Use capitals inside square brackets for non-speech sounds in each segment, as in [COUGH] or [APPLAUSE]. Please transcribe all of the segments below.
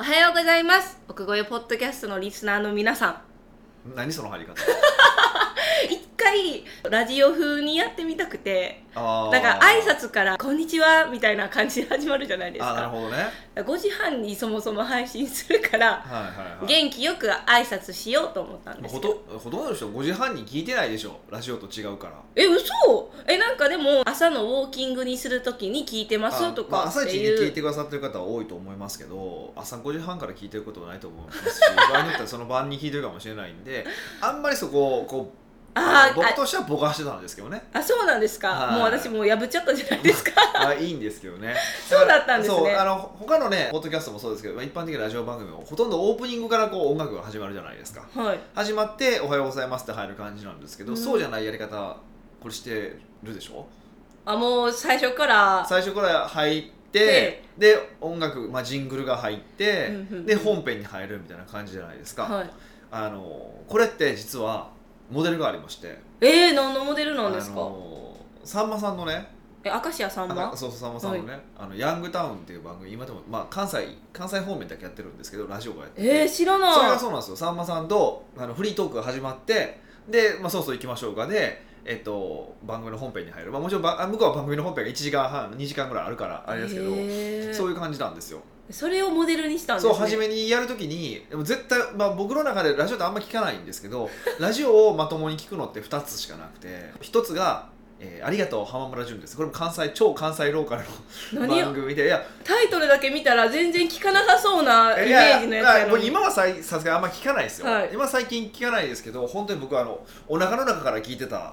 おはようございます。奥越ポッドキャストのリスナーの皆さん。何その入り方？回ラジオ風にやってみたくてなんか挨拶から「こんにちは」みたいな感じで始まるじゃないですあーなるかほどね。5時半にそもそも配信するからはいはいはい。元気よく挨拶しようと思ったんですほよとほとんどの人5時半に聞いてないでしょラジオと違うから。え嘘？えなんかでも朝のウォーキングにするときに聞いてますとまあ、か朝一に聞いてくださってる方は多いと思いますけど朝5時半から聞いてることはないと思いますし [LAUGHS] 場合によってはその晩に聞いてるかもしれないんであんまりそこをこうあ僕としてはぼかしてたんですけどね。あそうなんですか、はい。もう私もう破っちゃったじゃないですか。あいいんですけどね。[LAUGHS] そうだったんですね。そうあの他のねポッドキャストもそうですけど、まあ、一般的なラジオ番組もほとんどオープニングからこう音楽が始まるじゃないですか。はい。始まって「おはようございます」って入る感じなんですけど、うん。そうじゃないやり方これしてるでしょ？あもう最初から。最初から入ってで音楽、まあ、ジングルが入って、うんうんうん。で本編に入るみたいな感じじゃないですか、はい。あのこれって実はモデルがありまして。えー、何のモデルなんですか、あのさんまさんのね。え明石家さんま？あそうそうさんまさんのね、あのヤングタウンっていう番組今でも、まあ、関西関西方面だけやってるんですけどラジオがやってて。えー、知らない。それがそうなんですよ。さんまさんとあのフリートークが始まってで、まあ、そうそう行きましょうかで、えっと、番組の本編に入る、まあ、もちろんばあ向こうは番組の本編が1時間半2時間ぐらいあるからあれですけど、へー。そういう感じなんですよそれをモデルにしたんですね。そう初めにやるときにでも絶対、まあ、僕の中でラジオってあんま聞かないんですけど [LAUGHS] ラジオをまともに聞くのって2つしかなくて1つが、えーありがとう浜村淳」です。これも関西超関西ローカルの何番組でいやタイトルだけ見たら全然聞かなさそうなイメージのやつやのに。今はさすがにあんま聞かないですよ、はい。今最近聞かないですけど本当に僕はあのお腹の中から聞いてた。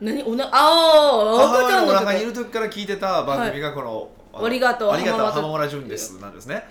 何？おなああ赤ちゃんのお腹にい時る時から聞いてた番組がこの、のありがとうありがとう浜村淳です。なんですね、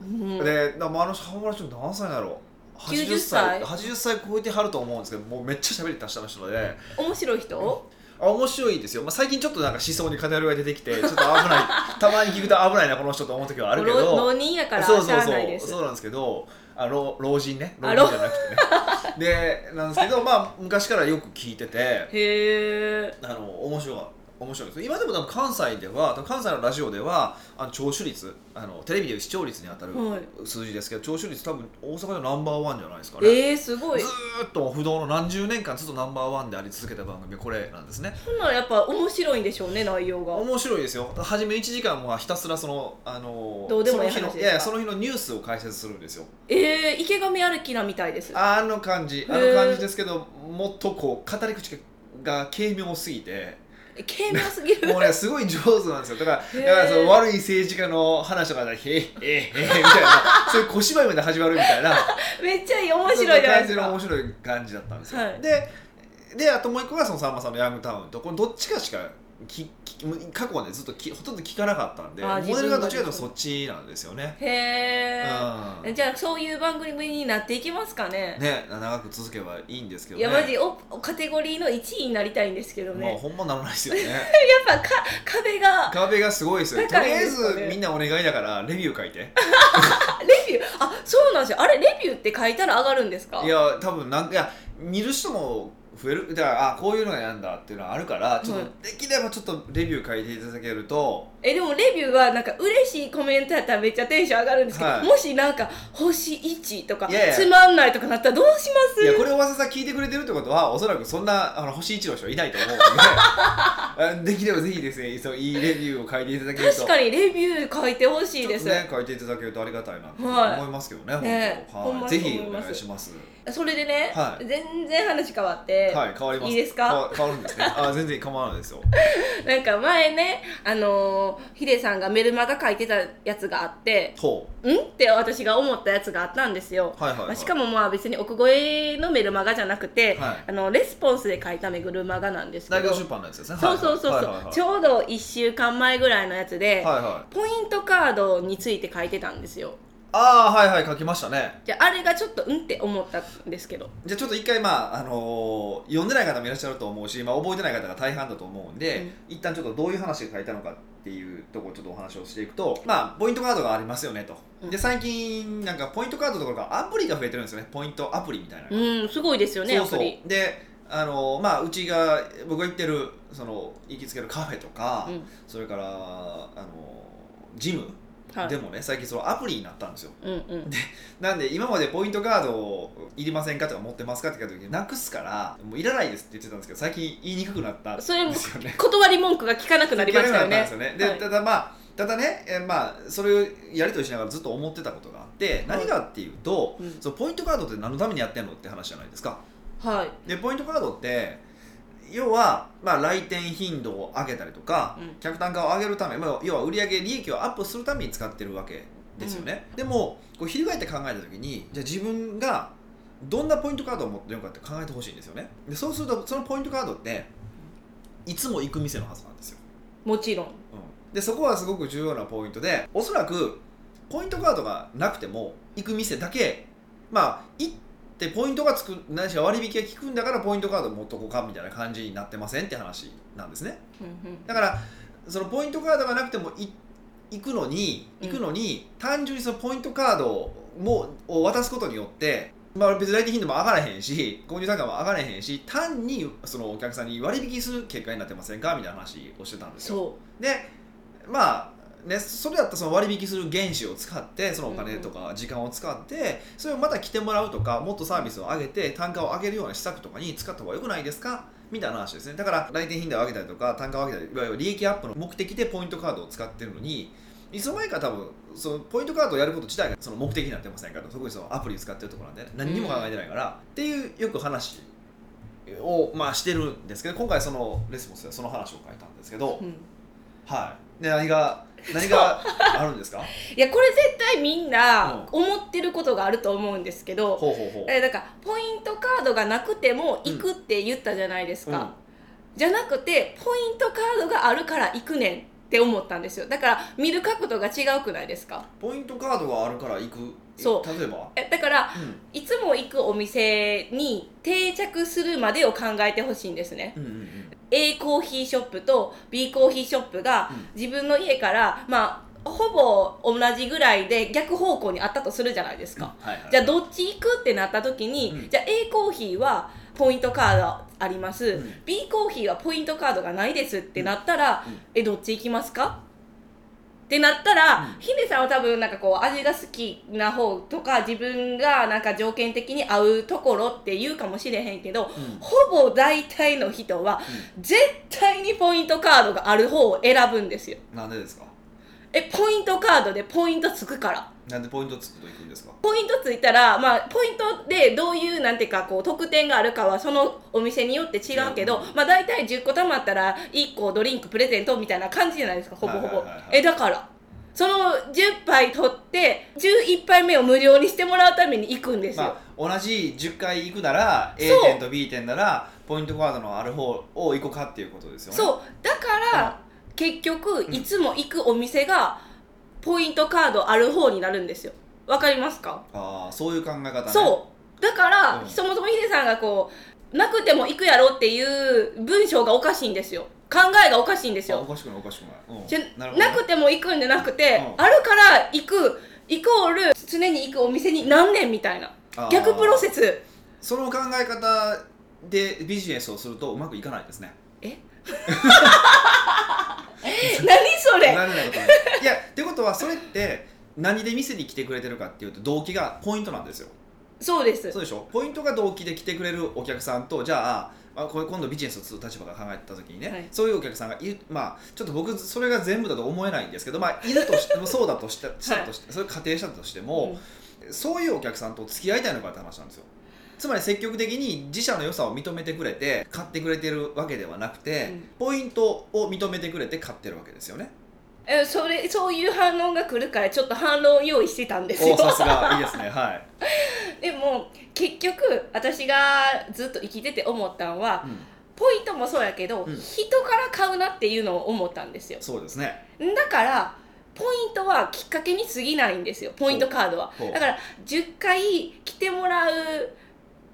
うん。でだあの浜村淳何歳だろう？90歳。80歳超えてはると思うんですけどもうめっちゃ喋り達者な人で。面白い人？あ面白いですよ、まあ、最近ちょっとなんか思想に偏りが出てきてちょっと危ない。[LAUGHS] たまに聞くと危ないなこの人と思う時はあるけど。浪人やからそうそうそう。そうなんですけどあ老老人ね。老。あ人じゃなくてね。でなんですけどまあ昔からよく聞いてて。へえあの面白い面白いです。今でも多分関西では関西のラジオではあの聴取率あのテレビでいう視聴率に当たるはい。数字ですけど聴取率多分大阪でナンバーワンじゃないですかね、えー、すごい。ずーっと不動の何十年間ずっとナンバーワンであり続けた番組これなんですね。ほんならやっぱ面白いんでしょうね内容が。面白いですよ。初め1時間はひたすらそのあのどうでもいいその日の話いやいやその日のニュースを解説するんですよ。えー、池上歩きなみたいです。あの感じあの感じですけどもっとこう語り口が軽妙すぎてえ軽妙すぎる。もうねすごい上手なんですよ。だからだからその悪い政治家の話とかで「へえへえへえ」みたいな。[LAUGHS] そういう小芝居まで始まるみたいな。めっちゃ面白いじゃないですそん感じの面か白い感じだったんですよ、はい。でであともう一個がそのさんまさんのヤングタウンとこれどっちかしかきき過去はねずっときほとんど聞かなかったんであモデルがどっちかというとそっちなんですよね、へえ、うん。じゃあそういう番組になっていきますかね。ね長く続けばいいんですけどね。いやマジおおカテゴリーの1位になりたいんですけどね、もうほんまならないですよね。[LAUGHS] やっぱか壁が。壁がすごいですよ。と高いりあえずみんなお願いだからレビュー書いて。あ [LAUGHS] レビュー？あそうなんですよ。あれレビューって書いたら上がるんですか？いや多分なんかいや見る人も増える？だからあこういうのがやんだっていうのはあるからちょっはい。とできればちょっとレビュー書いていただけるとえでもレビューはなんか嬉しいコメントやったらめっちゃテンション上がるんですけど、はいもしなんか星1とかいやいやつまんないとかなったらどうしますいやこれをわざわざ聞いてくれてるってことはおそらくそんなあの星1の人はいないと思うので。[LAUGHS] あできればぜひですねそういいレビューを書いていただけると。確かにレビュー書いてほしいです、ちょっとね書いていただけるとありがたいなとはい思いますけどね、ねほん当はい、ぜひお願いします。それでね、はい。全然話変わって、はい変わります。いいですか？変わ変わるんですね。あ全然構わないですよ。[LAUGHS] なんか前ねあのーヒデさんがメルマガ書いてたやつがあってほん？って私が思ったやつがあったんですよ、うはいはい、はい、まあ、しかもまあ別に奥越えのメルマガじゃなくて、はい。あのレスポンスで書いたメルマガなんですけど。大学出版のやつですね。そうそうそうそう、はいはいはい。ちょうど1週間前ぐらいのやつで、はいはポイントカードについて書いてたんですよ。ああはいはい書きましたね。じゃああれがちょっとうんって思ったんですけど。じゃあちょっと一回まああのー読んでない方もいらっしゃると思うし、まあ、覚えてない方が大半だと思うんで、一旦ちょっとどういう話が書いたのかっていうところちょっとお話をしていくとまあポイントカードがありますよねと、うん。で最近なんかポイントカードどころかアプリが増えてるんですよね。ポイントアプリみたいな、うんすごいですよねそうそう。であのーまあうちが僕が行ってるその行きつけるカフェとか、うん。それからあのジムはい。でもね最近そのアプリになったんですよ。うんうん。なんで今までポイントカードをいりませんかとか持ってますかって聞いた時になくすからもういらないですって言ってたんですけど最近言いにくくなったんですそれもよね断り文句が聞かなくなりましたよね。ですよね。で、はい。ただまあただね、えーまあ、それをやり取りしながらずっと思ってたことがあって、はい。何がっていうと、うん。そのポイントカードって何のためにやってんのって話じゃないですか。はい。でポイントカードって要は、まあ、来店頻度を上げたりとか、うん。客単価を上げるため、まあ、要は売上利益をアップするために使ってるわけですよね、でもこう翻って考えた時にじゃあ自分がどんなポイントカードを持ってるのかって考えてほしいんですよね。でそうするとそのポイントカードっていつも行く店のはずなんですよ。もちろん。うん。でそこはすごく重要なポイントでおそらくポイントカードがなくても行く店だけまあ行ってポイントがつく何しろ割引が効くんだからポイントカード持っとこうかみたいな感じになってませんって話なんですね。うんうん。だからそのポイントカードがなくてもい行くのにうん。行くのに、単純にそのポイントカードもを渡すことによってまあ、別に来店頻度も上がらへんし購入単価も上がらへんし単にそのお客さんに割引する結果になってませんかみたいな話をしてたんですよ。そでまあね、それだったらその割引する原資を使ってそのお金とか時間を使ってそれをまた来てもらうとかもっとサービスを上げて単価を上げるような施策とかに使った方がよくないですか？みたいな話ですね。だから来店頻度を上げたりとか単価を上げたりいわゆる利益アップの目的でポイントカードを使ってるのにいつの間にか多分そのポイントカードをやること自体がその目的になってませんから特にそのアプリ使ってるところなんで何にも考えてないから、っていうよく話を、まあ、してるんですけど今回そのレスポンスではその話を書いたんですけど、う、うん、はい。で何が何があるんですか？いやこれ絶対みんな思ってることがあると思うんですけど。えだからポイントカードがなくても行くって言ったじゃないですか、じゃなくてポイントカードがあるから行くねんって思ったんですよだから見る角度が違うくないですか？ポイントカードがあるから行く？そう例えば？えだからうんいつも行くお店に定着するまでを考えてほしいんですねうんうんうん。A コーヒーショップと B コーヒーショップがうん。自分の家からまあほぼ同じぐらいで逆方向にあったとするじゃないですか、はいはい。じゃあどっち行くってなった時に、うん。じゃあ A コーヒーはポイントカードあります、うん。B コーヒーはポイントカードがないですってなったら、うん。えどっち行きますか？ってなったら、うんヒデさんは多分なんかこう味が好きな方とか自分がなんか条件的に合うところって言うかもしれへんけどうん。うんほぼ大体の人は絶対にポイントカードがある方を選ぶんですよなんでですか？えポイントカードでポイントつくからなんでポイントつくと行くんですか？ポイントついたら、まあ、ポイントでどういうなんていうかこう特典があるかはそのお店によって違うけど、うん。まあ、大体10個貯まったら1個ドリンクプレゼントみたいな感じじゃないですかほぼほぼ、はいはい。はいはいえだからその10杯取って11杯目を無料にしてもらうために行くんですよ、まあ同じ10回行くなら A そう。店と B 店ならポイントカードのある方を行こうかっていうことですよね。そう。だから、結局うん。いつも行くお店がポイントカードある方になるんですよ。わかりますか？ああそういう考え方ね。そう。だから、うん。そもそもヒデさんがこうなくても行くやろっていう文章がおかしいんですよ。考えがおかしいんですよ。あおかしくないおかしくない。うん。じゃなね。なくても行くんじゃなくて、うん。あるから行くイコール常に行くお店に何年みたいな。逆プロセス。その考え方でビジネスをするとうまくいかないですね。[LAUGHS] [LAUGHS] 何それ？なるなることない。いやってことはそれって何で店に来てくれてるかっていうと動機がポイントなんですよ。そうです。そうでしょ？ポイントが動機で来てくれるお客さんとじゃああこれ今度ビジネスをする立場が考えた時にね、はい。そういうお客さんがいる。まあちょっと僕それが全部だと思えないんですけどまあいるとしてもそうだとしたしたとして、それ仮定したとしても、そういうお客さんと付き合いたいのかって話なんですよつまり積極的に自社の良さを認めてくれて買ってくれてるわけではなくて、うん。ポイントを認めてくれて買ってるわけですよね。えそれそういう反論が来るからちょっと反論を用意してたんですよ。おさすが。いいですね。はい、[LAUGHS] でも結局私がずっと生きてて思ったのはうん。ポイントもそうやけど、うん。人から買うなっていうのを思ったんですよ。そうですね。だからポイントはきっかけに過ぎないんですよ。ポイントカードは。だから10回来てもらう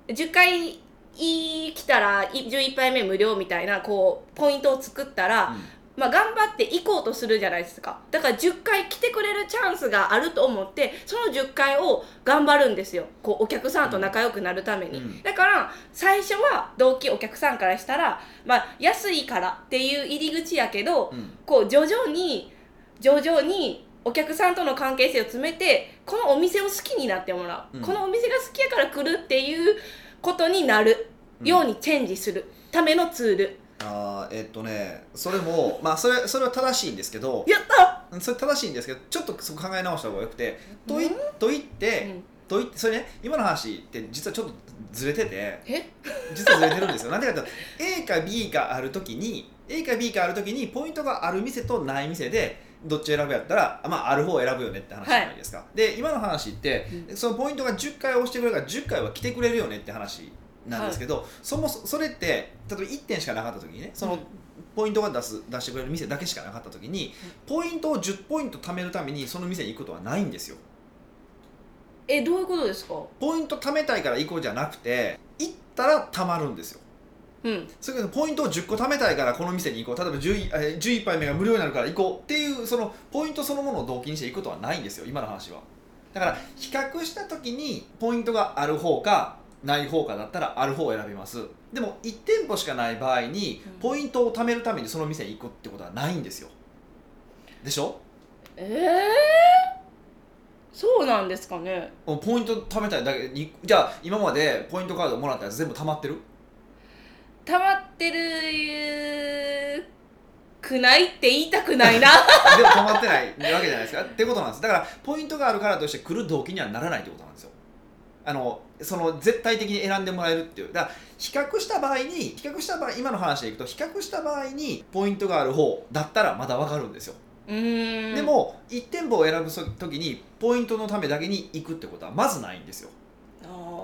10回来たらい11杯目無料みたいなこうポイントを作ったら、まあ、頑張って行こうとするじゃないですか。だから10回来てくれるチャンスがあると思ってその10回を頑張るんですよ。こうお客さんと仲良くなるために、うん。だから最初は同期お客さんからしたら、まあ、安いからっていう入り口やけど、うんうん。こう徐々に徐々にお客さんとの関係性を詰めてこのお店を好きになってもらう、うん。このお店が好きやから来るっていうことになる。ようにチェンジする。ためのツール、あーえっとねそれもまあそれそれは正しいんですけどやった！それ正しいんですけどちょっとそこ考え直した方がよくてというん？と言って、うん。と言ってそれね今の話って実はちょっとずれててえ？実はずれてるんですよ。なんでかというと A か B かある時に A か B かある時にポイントがある店とない店でどっち選ぶやったら、まあ、ある方を選ぶよねって話じゃないですか、で今の話ってそのポイントが10回押してくれるから10回は来てくれるよねって話なんですけど、そもそそれって例えば1点しかなかった時にねそのポイントが出す出してくれる店だけしかなかった時にポイントを10ポイント貯めるためにその店に行くことはないんですよ。えどういうことですか？ポイント貯めたいから行こうじゃなくて行ったら貯まるんですようん。それポイントを10個貯めたいからこの店に行こう。例えば 11, えー11杯目が無料になるから行こうっていうそのポイントそのものを動機にして行くことはないんですよ今の話は。だから比較した時にポイントがある方かない方かだったらある方を選びます。でも1店舗しかない場合にうん。ポイントを貯めるためにその店に行くってことはないんですよ。でしょ？えー、そうなんですかね。もうポイント貯めたいだけにじゃあ今までポイントカードもらったやつ全部貯まってる？溜まってるくないって言いたくないな。でも止まってないわけじゃないですか。ってことなんです。だからポイントがあるからとして来る動機にはならないってことなんですよ。あのその絶対的に選んでもらえるっていう。だから比較した場合に比較した場合今の話でいくと比較した場合にポイントがある方だったらまだ分かるんですよ、うーん。でも1店舗を選ぶ時にポイントのためだけに行くってことはまずないんですよ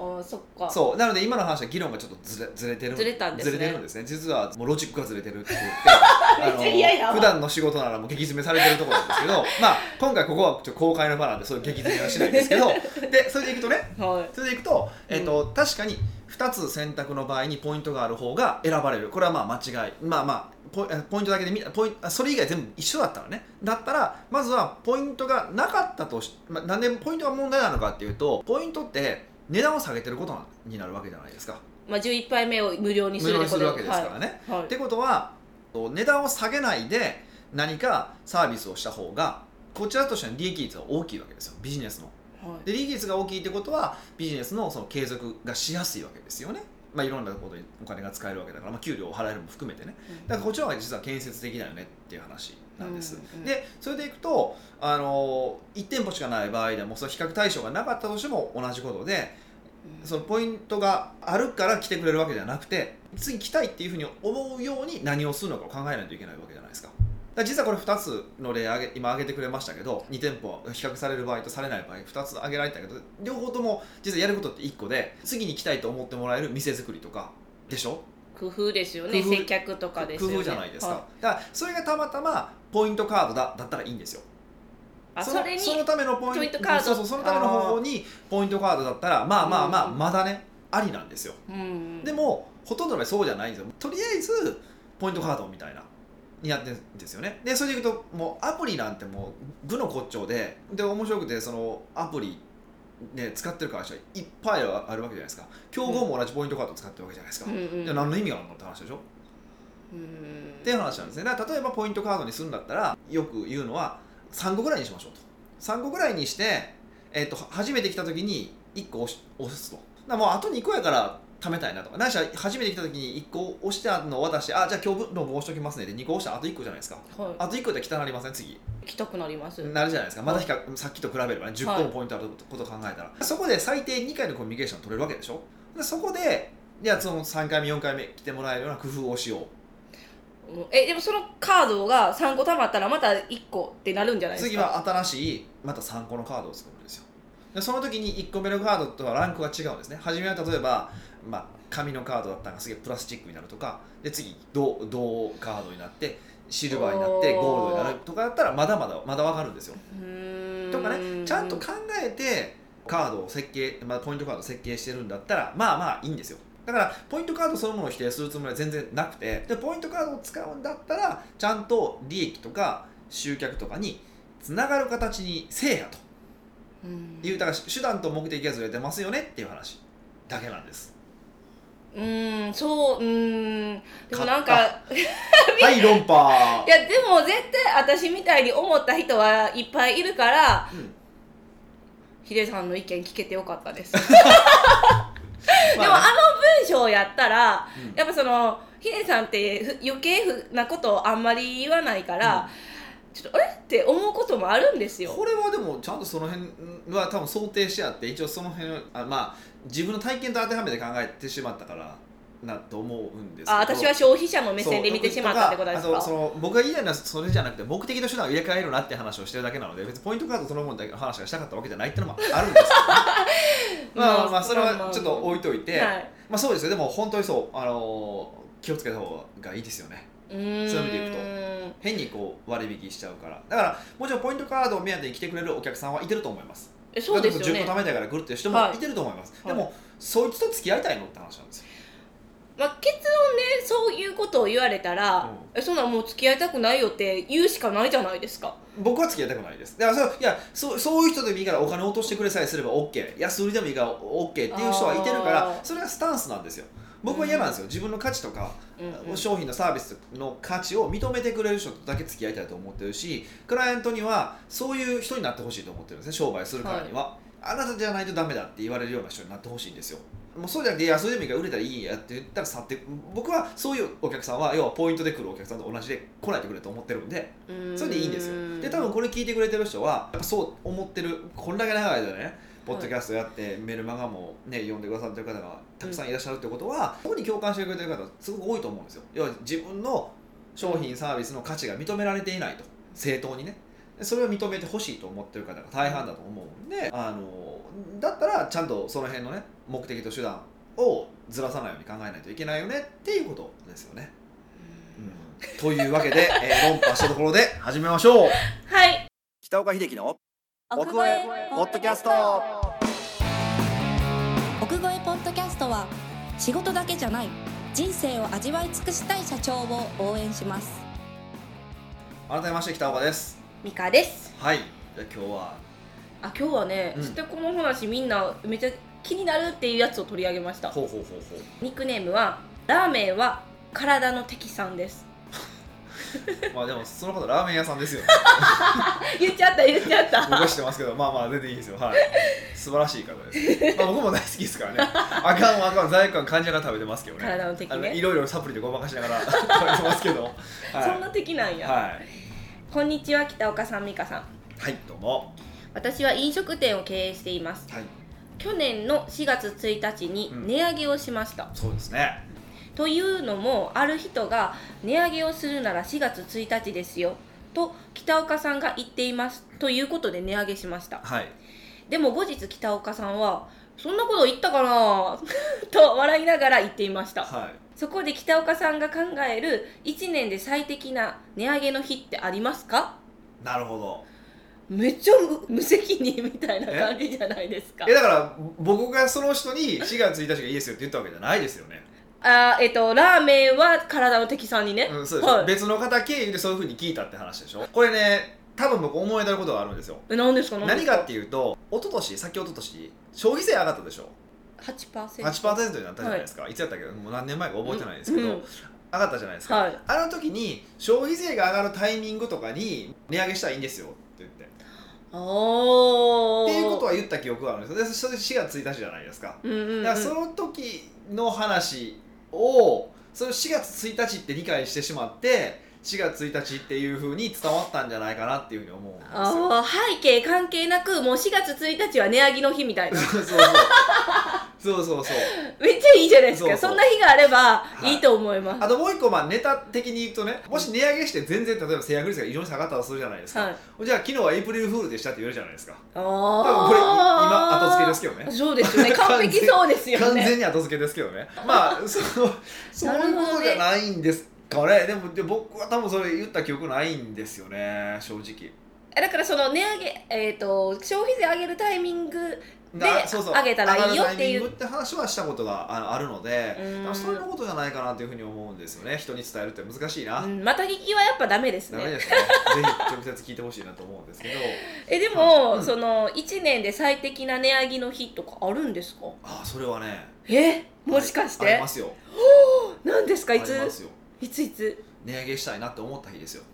ああそっか。そう。なので今の話は議論がちょっとずれずれてる。ずれたんですね。ずれてるんですね。実はもうロジックがずれてるって言って [LAUGHS] めっちゃ嫌やわ普段の仕事ならもう激詰めされてるところなんですけど [LAUGHS] まあ今回ここはちょっと公開の場なんでそういう激詰めはしないんですけどでそれでいくとねはい。それでいくと,、えっと確かに2つ選択の場合にポイントがある方が選ばれる。これはまあ間違い。まあまあポイポイントだけで見ポイそれ以外全部一緒だったらね。だったらまずはポイントがなかったとし、まあ、なんでポイントが問題なのかっていうとポイントって値段を下げてることになるわけじゃないですか。まあ、11杯目を無料にす無料るってことにするわけですからね、はい、はいってことは値段を下げないで何かサービスをした方がこちらとしての利益率が大きいわけですよ。ビジネスの。はい。で利益率が大きいってことはビジネスのその継続がしやすいわけですよね。まあいろんなことにお金が使えるわけだから、まあ、給料を払えるも含めてね。だからこっちの方が実は建設的だよねっていう話なんです、うんうんでそれでいくとあの1店舗しかない場合でもその比較対象がなかったとしても同じことでそのポイントがあるから来てくれるわけじゃなくて次来たいっていうふうに思うように何をするのかを考えないといけないわけじゃないですか。実はこれ2つの例挙げ今挙げてくれましたけど2店舗比較される場合とされない場合2つ挙げられたけど両方とも実はやることって1個で次に来たいと思ってもらえる店作りとかでしょ？工夫ですよね。接客とかですよね。工夫じゃないですか、はだからそれがたまたまポイントカードだだったらいいんですよあそれにそのためのポイントカード。そうそうそのための方法にポイントカードだったらまあまあまあうんまだねありなんですよ。うん。でもほとんどの場合そうじゃないんですよ。とりあえずポイントカードみたいなにやってるんですよね。でそれでいくともうアプリなんてもう部の骨頂でで面白くてそのアプリね、使ってる会社いっぱいあるわけじゃないですか。競合も同じポイントカード使ってるわけじゃないですか、うん。うんじゃあ何の意味があるのって話でしょ？うん。っていう話なんですね。だから例えばポイントカードにするんだったらよく言うのは3個ぐらいにしましょうと。3個ぐらいにして、えっと初めて来た時に1個押し押すと。だもうあと2個やから貯めたいなとか。ないしは初めて来た時に1個押してあるのを渡してあじゃあ今日分の分押しときますねで2個押したらあと1個じゃないですか。はあと1個で汚なりません？次。い行きたくなります。なるじゃないですか。まだ比較さっきと比べればね10個もポイントあることを考えたら、そこで最低2回のコミュニケーションを取れるわけでしょ？でそこでじゃあその3回目4回目来てもらえるような工夫をしよう。うんえでもそのカードが3個貯まったらまた1個ってなるんじゃないですか？次は新しいまた3個のカードを作るんですよ。でその時に1個目のカードとはランクが違うんですね。初めは例えば、まあ、紙のカードだったのがすげえプラスチックになるとか。で次銅銅カードになってシルバーになってゴールドになるとかだったらまだまだまだ分かるんですよ。とかねちゃんと考えてカードを設計、まあ、ポイントカードを設計してるんだったらまあまあいいんですよだからポイントカードそのものを否定するつもりは全然なくてでポイントカードを使うんだったらちゃんと利益とか集客とかにつながる形にせえやと。うん。いうだから手段と目的がずれてますよねっていう話。だけなんです。うーんそううーん。でもなんか [LAUGHS] はい論破。いやでも絶対私みたいに思った人はいっぱいいるからうん。ヒデさんの意見聞けてよかったです。ま [LAUGHS] [LAUGHS] でもあの文章やったらうん。やっぱそのヒデさんってふ余計なことをあんまり言わないから、ちょっとあれ？って思うこともあるんですよ。これはでもちゃんとその辺は多分想定してあって一応その辺あまあ自分の体験と当てはめて考えてしまったからなと思うんですけど。あ私は消費者の目線で見てしまったってことですか？その僕が言いたいのはそれじゃなくて目的と手段を入れ替えるなって話をしてるだけなので別にポイントカードそのものだけの話がしたかったわけじゃないっていうのもあるんですけど、まあまあまあそれはちょっと置いといて、はいまあそうですよでも本当にそうあのー気をつけた方がいいですよねそういう意味でいくと変にこう割引しちゃうからだからもちろんポイントカードを目当てに来てくれるお客さんはいてると思いますえそうですよ10ね個貯めたいから来るっていう人もいてると思います、はいでもそいつと付き合いたいのって話なんですよまあ、結論ねそういうことを言われたら、うえそんなんもう付き合いたくないよって言うしかないじゃないですか。僕は付き合いたくないです。だからそういやそうそういう人でもいいからお金を落としてくれさえすれば OK 安売りでもいいから OK っていう人はいてるからそれがスタンスなんですよ。僕は嫌なんですよ、自分の価値とか、うんうん。商品のサービスの価値を認めてくれる人とだけ付き合いたいと思ってるしクライアントにはそういう人になってほしいと思ってるんですね商売するからには、あなたじゃないとダメだって言われるような人になってほしいんですよ。もうそうじゃなくていやそれでもいいから売れたらいいやって言ったら去って僕はそういうお客さんは要はポイントで来るお客さんと同じで来ないでくれと思ってるんでそれでいいんですよ。で多分これ聞いてくれてる人はやっぱそう思ってるこんだけ長い間ねポッドキャストやって、メルマガもね読んでくださってる方がたくさんいらっしゃるってことは、ここに共感してくれてる方すごく多いと思うんですよ。要は自分の商品サービスの価値が認められていないと。正当にね。でそれを認めてほしいと思ってる方が大半だと思うんであのだったらちゃんとその辺のね目的と手段をずらさないように考えないといけないよねっていうことですよね。うん、というわけで、[LAUGHS] えー論破したところで始めましょう。はい。北岡秀樹の奥越えポッドキャスト。奥越えポッドキャストは仕事だけじゃない人生を味わい尽くしたい社長を応援します。改めまして北岡ですミカです。はい。じゃあ今日は。あ今日はね、うん。ちょっとこの話みんなめっちゃ気になるっていうやつを取り上げました。ほうほうほうほう。ニックネームはラーメンは体の敵さんです。[LAUGHS] まあでもその方ラーメン屋さんですよ。ね [LAUGHS] 言っちゃった言っちゃった。僕は知ってますけどまあまあ全然いいですよ。はい。素晴らしい方です、まあ、僕も大好きですからね。あかんあかん罪悪感感じながら食べてますけどね。体の敵ね。いろいろサプリでごまかしながら食べてますけど。はい。そんな敵なんや、はいこんにちは北岡さん美香さん。はいどうも。私は飲食店を経営しています。はい。去年の4月1日にうん。値上げをしました、そうですね。というのもある人が値上げをするなら4月1日ですよと北岡さんが言っています。ということで値上げしました。はい。でも後日北岡さんはそんなこと言ったかな？[LAUGHS] と笑いながら言っていました。はいそこで北岡さんが考える1年で最適な値上げの日ってありますか？なるほど。めっちゃ無無責任みたいな感じじゃないですか。えだから僕がその人に4月1日がいいですよって言ったわけじゃないですよね、あーえっとラーメンは体の敵さんにね、うん、そうです、はい。別の方経由でそういうふうに聞いたって話でしょ。これね多分僕思い当たることがあるんですよ。え何ですか？何か？っていうと一昨年さっき一昨年消費税上がったでしょ8% 8%になったじゃないですか、い、つやったっけ？もう何年前か覚えてないですけど、うん。上がったじゃないですか、はい。あの時に消費税が上がるタイミングとかに値上げしたらいいんですよって言って。おー。っていうことは言った記憶があるんですよ。でそれで4月1日じゃないですか。うんうんうん。だからその時の話をそれ4月1日って理解してしまって4月1日っていうふうに伝わったんじゃないかなっていうふうに思うんで背景関係なくもう4月1日は値上げの日みたいな。そうそうそうそうそうそう。めっちゃいいじゃないですか。そんな日があればい。いいと思います、あともう一個まあネタ的に言うとねもし値上げして全然例えば制約率が異常に下がったとするじゃないですか、はい。じゃあ昨日はエイプリルフールでしたって言えるじゃないですか。あ多分これ今後付けですけどね。そうですよね。完璧そうですよ完ね全に後付けですけどね。まあそのそういうことじゃないんですかね。でもで僕は多分それ言った記憶ないんですよね。正直。だからその値上げ、えー、と消費税上げるタイミングでがそうそう。上げたらいいよっていう。って話はしたことがああるのでそういうことじゃないかなというふうに思うんですよね。人に伝えるって難しいな、うん、また聞きはやっぱダメですね。ダメですね。ぜひ直接聞いてほしいなと思うんですけど。[LAUGHS] えでも、うん。その1年で最適な値上げの日とかあるんですか？ああそれはね。え？もしかしありてますよ。[GASPS] 何ですかあいついついつ？値上げしたいなって思った日ですよ。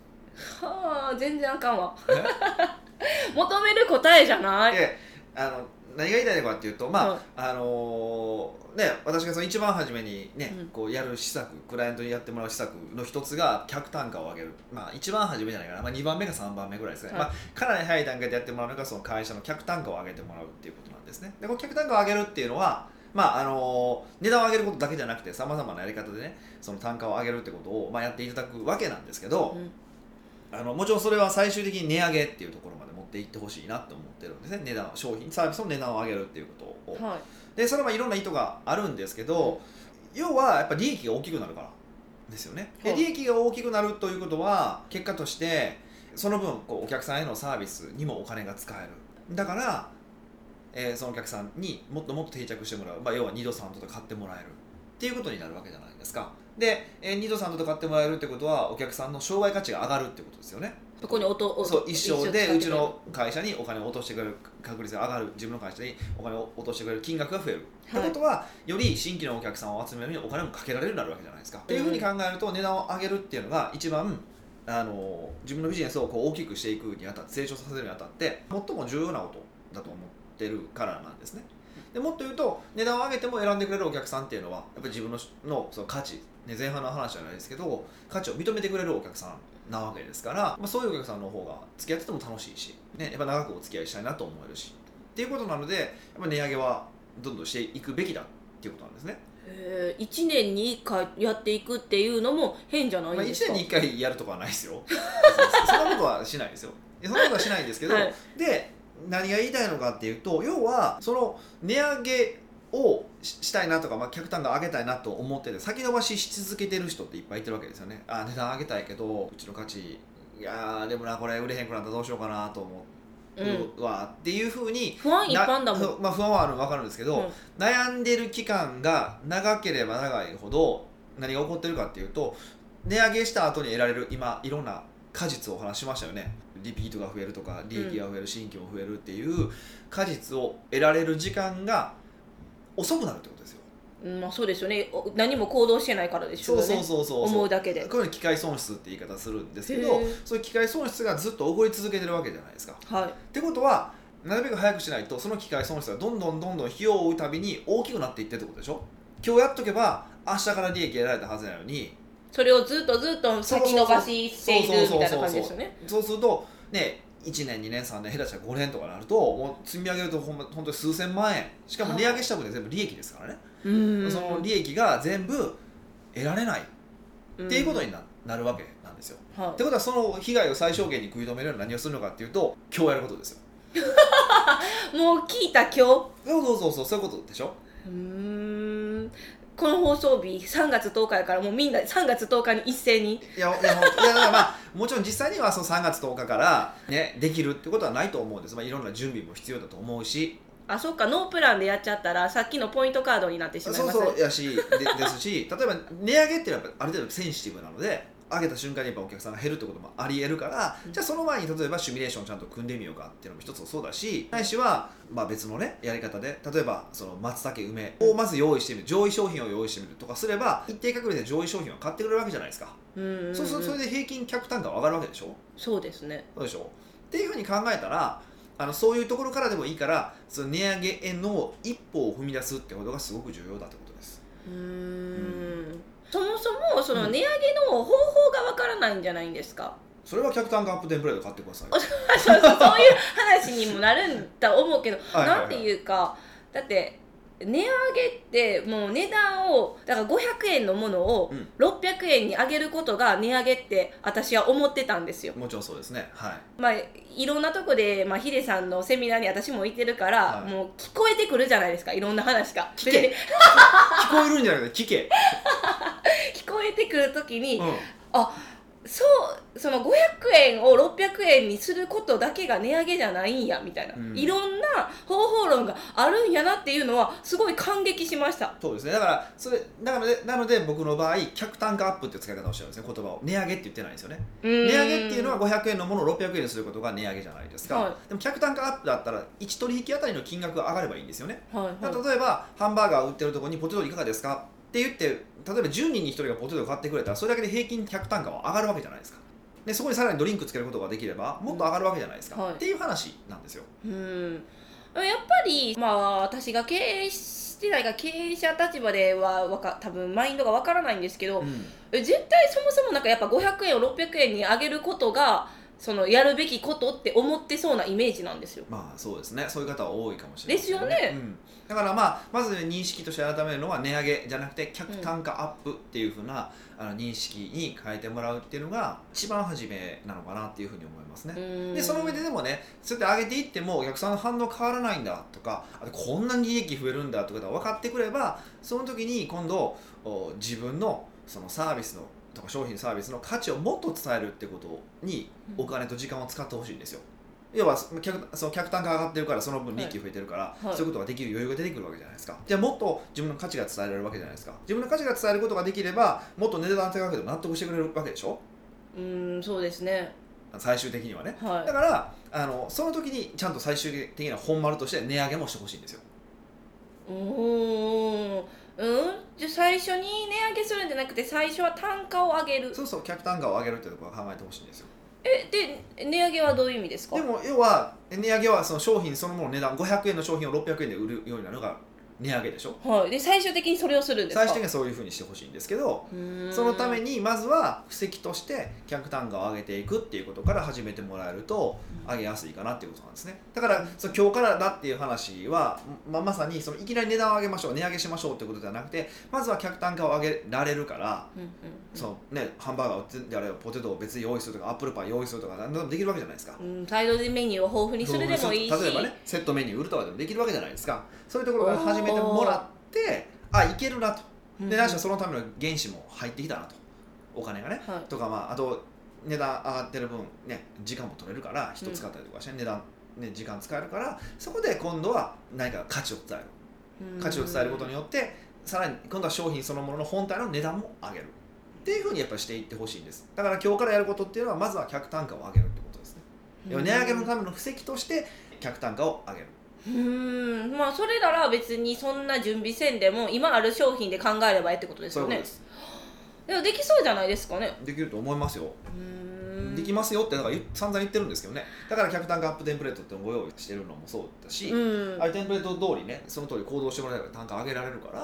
はあ全然あかんわ。え？[LAUGHS] 求める答えじゃない。であの何が言いたいのかっていうとまあ、はいあのーね私がその一番初めにね、うん。こうやる施策クライアントにやってもらう施策の一つが客単価を上げる。まあ一番初めじゃないかな、まあ、2番目か3番目ぐらいですね、はい。まあ、かなり早い段階でやってもらうのがその会社の客単価を上げてもらうっていうことなんですね。でこの客単価を上げるっていうのはまああのー値段を上げることだけじゃなくてさまざまなやり方でねその単価を上げるってことを、まあ、やっていただくわけなんですけど、うん。あのもちろんそれは最終的に値上げっていうところまで持っていってほしいなと思ってるんですね。値段商品サービスの値段を上げるっていうことを。はい。でそれはいろんな意図があるんですけど要はやっぱ利益が大きくなるからですよね。ではい。利益が大きくなるということは結果としてその分こうお客さんへのサービスにもお金が使える。だから、えーそのお客さんにもっともっと定着してもらう、まあ、要は2度3度と買ってもらえる。っていうことになるわけじゃないですかで、えー、2度3度と買ってもらえるってことはお客さんの商売価値が上がるってことですよね。そこに音をそう一生でうちの会社にお金を落としてくれる確率が上がる自分の会社にお金を落としてくれる金額が増える、はい。ってことはより新規のお客さんを集めるのにお金もかけられるようになるわけじゃないですか、っていうふうに考えると値段を上げるっていうのが一番あの自分のビジネスをこう大きくしていくにあたって成長させるにあたって最も重要なことだと思ってるからなんですね。でもっと言うと値段を上げても選んでくれるお客さんっていうのはやっぱり自分ののその価値、ね、前半の話じゃないですけど価値を認めてくれるお客さんなわけですから、まあ、そういうお客さんの方が付き合ってても楽しいし、ね、やっぱ長くお付き合いしたいなと思えるしっていうことなのでやっぱ値上げはどんどんしていくべきだっていうことなんですね、へー1年に1回やっていくっていうのも変じゃないまあ、1んですか、年に1回やるとかはないですよ。[LAUGHS] そんなことはしないですよ。そんなことはしないんですけど、はい。で何が言いたいのかっていうと要はその値上げをししたいなとか、まあ、客単価上げたいなと思ってて先延ばしし続けてる人っていっぱいいてるわけですよね。あ値段上げたいけどうちの価値いやーでもなこれ売れへんくなったらどうしようかなと思うわ、っていうふうに不安いっぱいだも。んなまあ、不安はあるの分かるんですけど、うん。悩んでる期間が長ければ長いほど何が起こってるかっていうと値上げした後に得られる今いろんな果実をお話ししましたよね。リピートが増えるとか利益が増える、新規も増えるっていう果実を得られる時間が遅くなるってことですよ。うんまあそうですよね。お何も行動してないからでしょそううねそうそうそう。思うだけで。こういうの機械損失って言い方するんですけどそういう機械損失がずっと起こり続けてるわけじゃないですか。はい。ってことはなるべく早くしないとその機械損失がどんどんどんどん費用を追うたびに大きくなっていってるってことでしょ？今日やっとけば明日から利益得られたはずなのに。それをずっとずっと先延ばししているみたいな感じですよね。そうするとね1年2年3年下手したら5年とかなるともう積み上げるとほんま本当に数千万円。しかも値上げした分で全部利益ですからね、うんその利益が全部得られない。っっていうことにな,、なるわけなんですよ。はってことはその被害を最小限に食い止めるように何をするのかっていうと今日やることですよ。い、[LAUGHS] もう聞いた今日。そうそうそうそうそういうことでしょ。うーんこの放送日3月10日やからもうみんな3月10日に一斉に。いやいやいやだからまあもちろん実際にはその3月10日からねできるってことはないと思うんです、まあ、いろんな準備も必要だと思うし。あそっかノープランでやっちゃったらさっきのポイントカードになってしまいます。そうそうやしでですし例えば値上げっていうのはある程度センシティブなので上げた瞬間にやっぱお客さんが減るってこともありえるから、うん。じゃあその前に例えばシミュレーションちゃんと組んでみようかっていうのも一つそうだしないしはまあ別のねやり方で例えばその松茸梅をまず用意してみる上位商品を用意してみるとかすれば一定確率で上位商品を買ってくれるわけじゃないですか、うん。うんうんそうするとそれで平均客単価が上がるわけでしょ？そうですね。そうでしょ？っていうふうに考えたらあのそういうところからでもいいからその値上げへの一歩を踏み出すってことがすごく重要だってことです。うーんそもそもそのうん。値上げの方法がわからないんじゃないんですか、それは客単価アップテンプレート買ってください [LAUGHS] そうそうそういう話にもなるんだ思うけどはいはいはい。なんていうかだって値上げってもう値段をだから500円のものをうん。600円に上げることが値上げって私は思ってたんですよ。もちろんそうですね。はい。まあ、いろんなとこで、まあ、ヒデさんのセミナーに私も行ってるから、はい。もう聞こえてくるじゃないですか。いろんな話が。聞け。聞こえるんじゃなくて聞け、[LAUGHS] 聞こえてくる時に、うん、あそうその500円を600円にすることだけが値上げじゃないんやみたいな、うん。いろんな方法論があるんやなっていうのはすごい感激しました。そうですね。だからそれなのでなので僕の場合客単価アップって使い方をしてるんですね言葉を値上げって言ってないんですよね。値値上げっていうのは500円のものを600円にすることが値上げじゃないですか、はい。でも客単価アップだったら1取引当たりの金額が上がればいいんですよね。はいはい。例えばハンバーガーを売ってるところにポテトいかがですか？って言って例えば10人に1人がポテトを買ってくれたらそれだけで平均客単価は上がるわけじゃないですか。でそこにさらにドリンクつけることができればもっと上がるわけじゃないですか、はいっていう話なんですよ。うん。やっぱりまあ私が経営してないが経営者立場ではわか多分マインドがわからないんですけど、うん。え絶対そもそもなんかやっぱ500円を600円に上げることがそのやるべきことって思ってそうなイメージなんですよ。まあそうですね。そういう方は多いかもしれないですよね。うん、だからまあまず認識として改めるのは値上げじゃなくて客単価アップっていうふうな、あの認識に変えてもらうっていうのが一番初めなのかなっていうふうに思いますね、うん。でその上ででもねそうやって上げていってもお客さんの反応変わらないんだとかこんなに利益増えるんだとかが分かってくればその時に今度お自分のそのサービスのとか商品サービスの価値をもっと伝えるってことにお金と時間を使ってほしいんですよ。要は客その客単価上がってるからその分利益増えてるから、はい。そういうことができる余裕が出てくるわけじゃないですか。じゃあもっと自分の価値が伝えられるわけじゃないですか。自分の価値が伝えることができればもっと値段高くても納得してくれるわけでしょ？うんそうですね。最終的にはね。はだからあのその時にちゃんと最終的な本丸として値上げもしてほしいんですよ。い。うんうん？じゃあ最初に値上げするんじゃなくて最初は単価を上げる。そうそう客単価を上げるってところを考えてほしいんですよ。えで値上げはどういう意味ですか？でも要は値上げはその商品そのものの値段500円の商品を600円で売るようになるのが値上げでしょ？はい、で最終的にそれをするんですか？最終的にはそういうふうにしてほしいんですけどそのためににまずは布石として客単価を上げていくっていうことから始めてもらえると上げやすいかなっていうことなんですね。だからその今日からだっていう話はままさにそのいきなり値段を上げましょう値上げしましょうっていうことではなくてまずは客単価を上げられるからうんうんそのね、ハンバーガーを売ってであればポテトを別に用意するとかアップルパイ用意するとか何でもできるわけじゃないですか。うん、サイドメニューを豊富にするでもいいし。例えばねセットメニュー売るとかでもできるわけじゃないですかそういうところから始めてもらってあいけるなと。うんで何しろそのための原資も入ってきたなと。お金がね、はい。とかまああと値段上がってる分ね時間も取れるから人使ったりとかして、値段ね時間使えるからそこで今度は何か価値を伝える。うん。価値を伝えることによってさらに今度は商品そのものの本体の値段も上げる。っていうふうにやっぱりしていってほしいんです。だから今日からやることっていうのはまずは客単価を上げるってことですね。値上げのための布石として客単価を上げるうん。まあそれなら別にそんな準備せんでも今ある商品で考えればいいってことですよね。でもできそうじゃないですかね。できると思いますよ。うん。できますよってだから言散々言ってるんですけどね。だから客単価アップテンプレートってご用意してるのもそうだし、うん。ああいうテンプレート通りねその通り行動してもらえば単価上げられるから、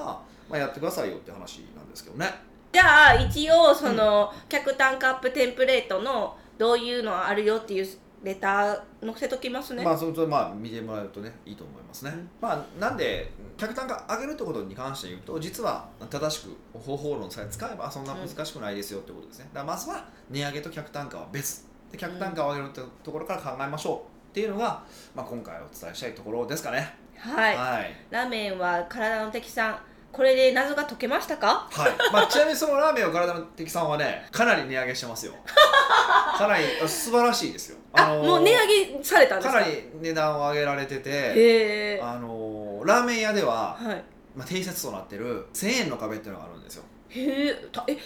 まあ、やってくださいよって話なんですけどね。じゃあ一応その、客単価アップテンプレートのどういうのあるよっていうレター載せときますね、まあそれとまあ見てもらえるとねいいと思いますね、うんまあなんで客単価上げるってことに関して言うと実は正しく方法論さえ使えばそんな難しくないですよってことですね。だからまずは値上げと客単価は別。で客単価を上げるってところから考えましょうっていうのが、まあ、今回お伝えしたいところですかね。はい、はい。ラーメンは体の敵さんこれで謎が解けましたか？はい。まあ、ちなみにそのラーメンを体の敵さんはねかなり値上げしてますよ。[LAUGHS] かなりあ素晴らしいですよ。あ、のーもう値上げされたんですか？かなり値段を上げられててあのーラーメン屋では、はい。まあ、定説となってる1000円の壁っていうのがあるんですよ。へえ。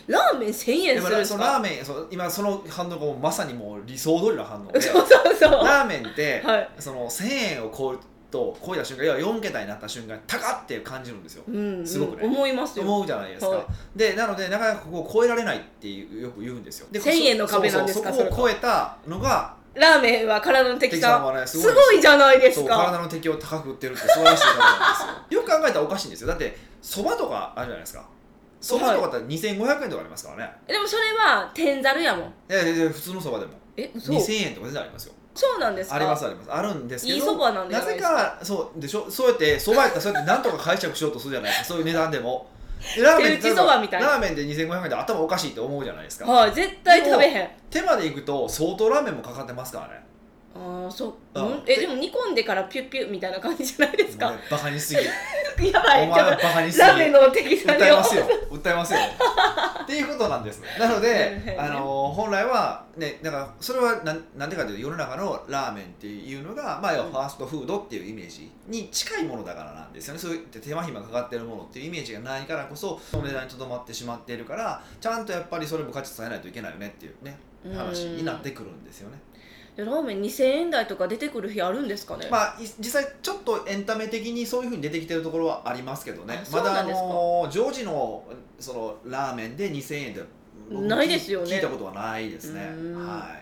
ラーメン1000円ですもるんですそのラーかメンそう今その反応がまさにもう理想通りの反応で [LAUGHS] そうそうそう。ラーメンって、はい。その1000円を超えると超えた瞬間要は4桁になった瞬間高っって感じるんですよ。うん、すごくね。思いますよ。思うじゃないですか、はい。でなのでなかなかここを超えられないっていうよく言うんですよ。で1000円の壁なんですかそうそうそこを超えたのがラーメンは体の敵敵さねすすごいですごいじゃないですか。体の敵を高く売ってるって素晴らしい方なんですよ。[LAUGHS] よく考えたらおかしいんですよ。だってそばとかあるじゃないですか。そばとかって2500円とかありますからね、でもそれは天ざるやもん。いやいや普通のそばでも。え嘘。2000円とか全然ありますよそうなんですか？ありますあります。あるんですけどいいそばなんなぜかかそうでしょ？そうやってそばやったらそうやってなんとか解釈しようとするじゃないですか。[LAUGHS] そういう値段でも。でラーメン手打ちそばみたいな。ラーメンで2500円で頭おかしいって思うじゃないですか。はい絶対食べへん。手まで行くと相当ラーメンもかかってますからねああそう、えでも煮込んでからピュッピュッみたいな感じじゃないですか？ねバカにしすぎる。[LAUGHS] やばい。お前はバカにしすぎとラーメンの敵さん訴えますよ。[LAUGHS] 訴えますよ。っていうことなんです。なのでうんあの本来はねだからそれはなんなんでかというと世の中のラーメンっていうのが、まあ、要はファーストフードっていうイメージに近いものだからなんですよね。そういって手間暇かかってるものっていうイメージがないからこそその値段にとどまってしまっているからちゃんとやっぱりそれも価値伝えないといけないよねっていうね話になってくるんですよね。ラーメン2000円台とか出てくる日あるんですかね、まあ、い実際ちょっとエンタメ的にそういうふうに出てきてるところはありますけどね。まだあのジョージのそのラーメンで2000円で僕ないですよね。聞いたことはないですね。はい、あ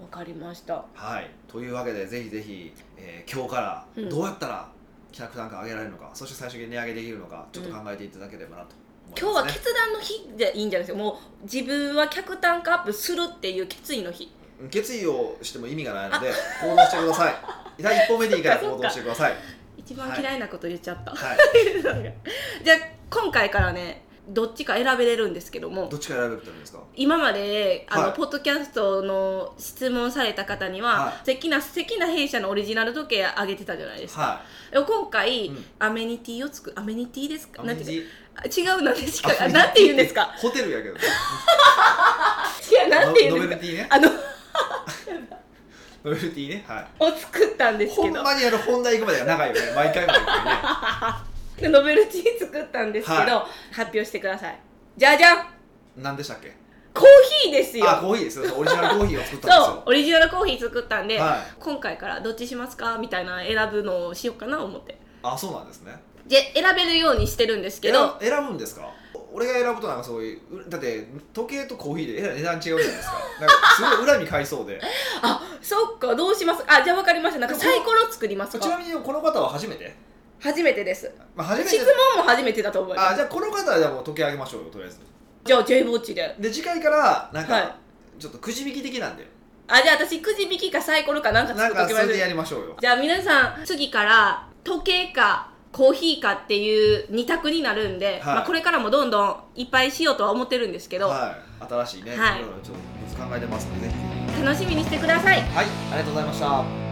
わかりました。はい、というわけでぜひぜひ、えー今日からうん。どうやったら企画単価上げられるのか、そして最終的に値上げできるのかちょっと考えていただければなと今日は決断の日でいいんじゃないですかもう自分は客単価アップするっていう決意の日決意をしても意味がないので行動してください。[LAUGHS] 第一歩目でいいから行動してください。一番嫌いなこと言っちゃった、はい。[LAUGHS] じゃあ今回からねどっちか選べれるんですけども。どっちから選べるんですか？今まであの、はい。ポッドキャストの質問された方には、はい。素敵な素敵な弊社のオリジナル時計あげてたじゃないですか、はでも今回、うん。アメニティを作るアメニティですいかなんて違うなんですかなんて言うんですか？ホテルやけど。ね [LAUGHS] 違うなんて言うんですか？ノベルティね。あのノベルティねはい。を作ったんですほんまにあの本題行くまでが長いよね毎回毎回ね。[LAUGHS] でノベルティ作ったんですけど、は発表してください。じゃじゃん。何でしたっけ？コーヒーですよ。あコーヒーですよ。オリジナルコーヒーを作ったん [LAUGHS] そうオリジナルコーヒー作ったんで、はい。今回からどっちしますかみたいな選ぶのをしようかな思って。あそうなんですね。で選べるようにしてるんですけど。選選ぶんですか？俺が選ぶとなんかそういううだって時計とコーヒーで値段違うじゃないですか。なんかすごい恨み買いそうで。[LAUGHS] あそっかどうします？あじゃあ分かりました。なんかサイコロ作りますか？ちなみにこの方は初めて、初めてです。まあ、初めて質問も初めてだと思います。あじゃあこの方はじゃあもう時計あげましょうよとりあえず。じゃあ J ウォッチで。で次回からなんはい。かちょっとくじ引き的なんで、あじゃあ私くじ引きかサイコロかなんかなん作っやりましょうよ。じゃあ皆さん次から時計かコーヒーかっていう二択になるんで、まあ、これからもどんどんいっぱいしようとは思ってるんですけど、はい。新しいね、はい。ろいろちょっと考えてますので楽しみにしてください。はい。ありがとうございました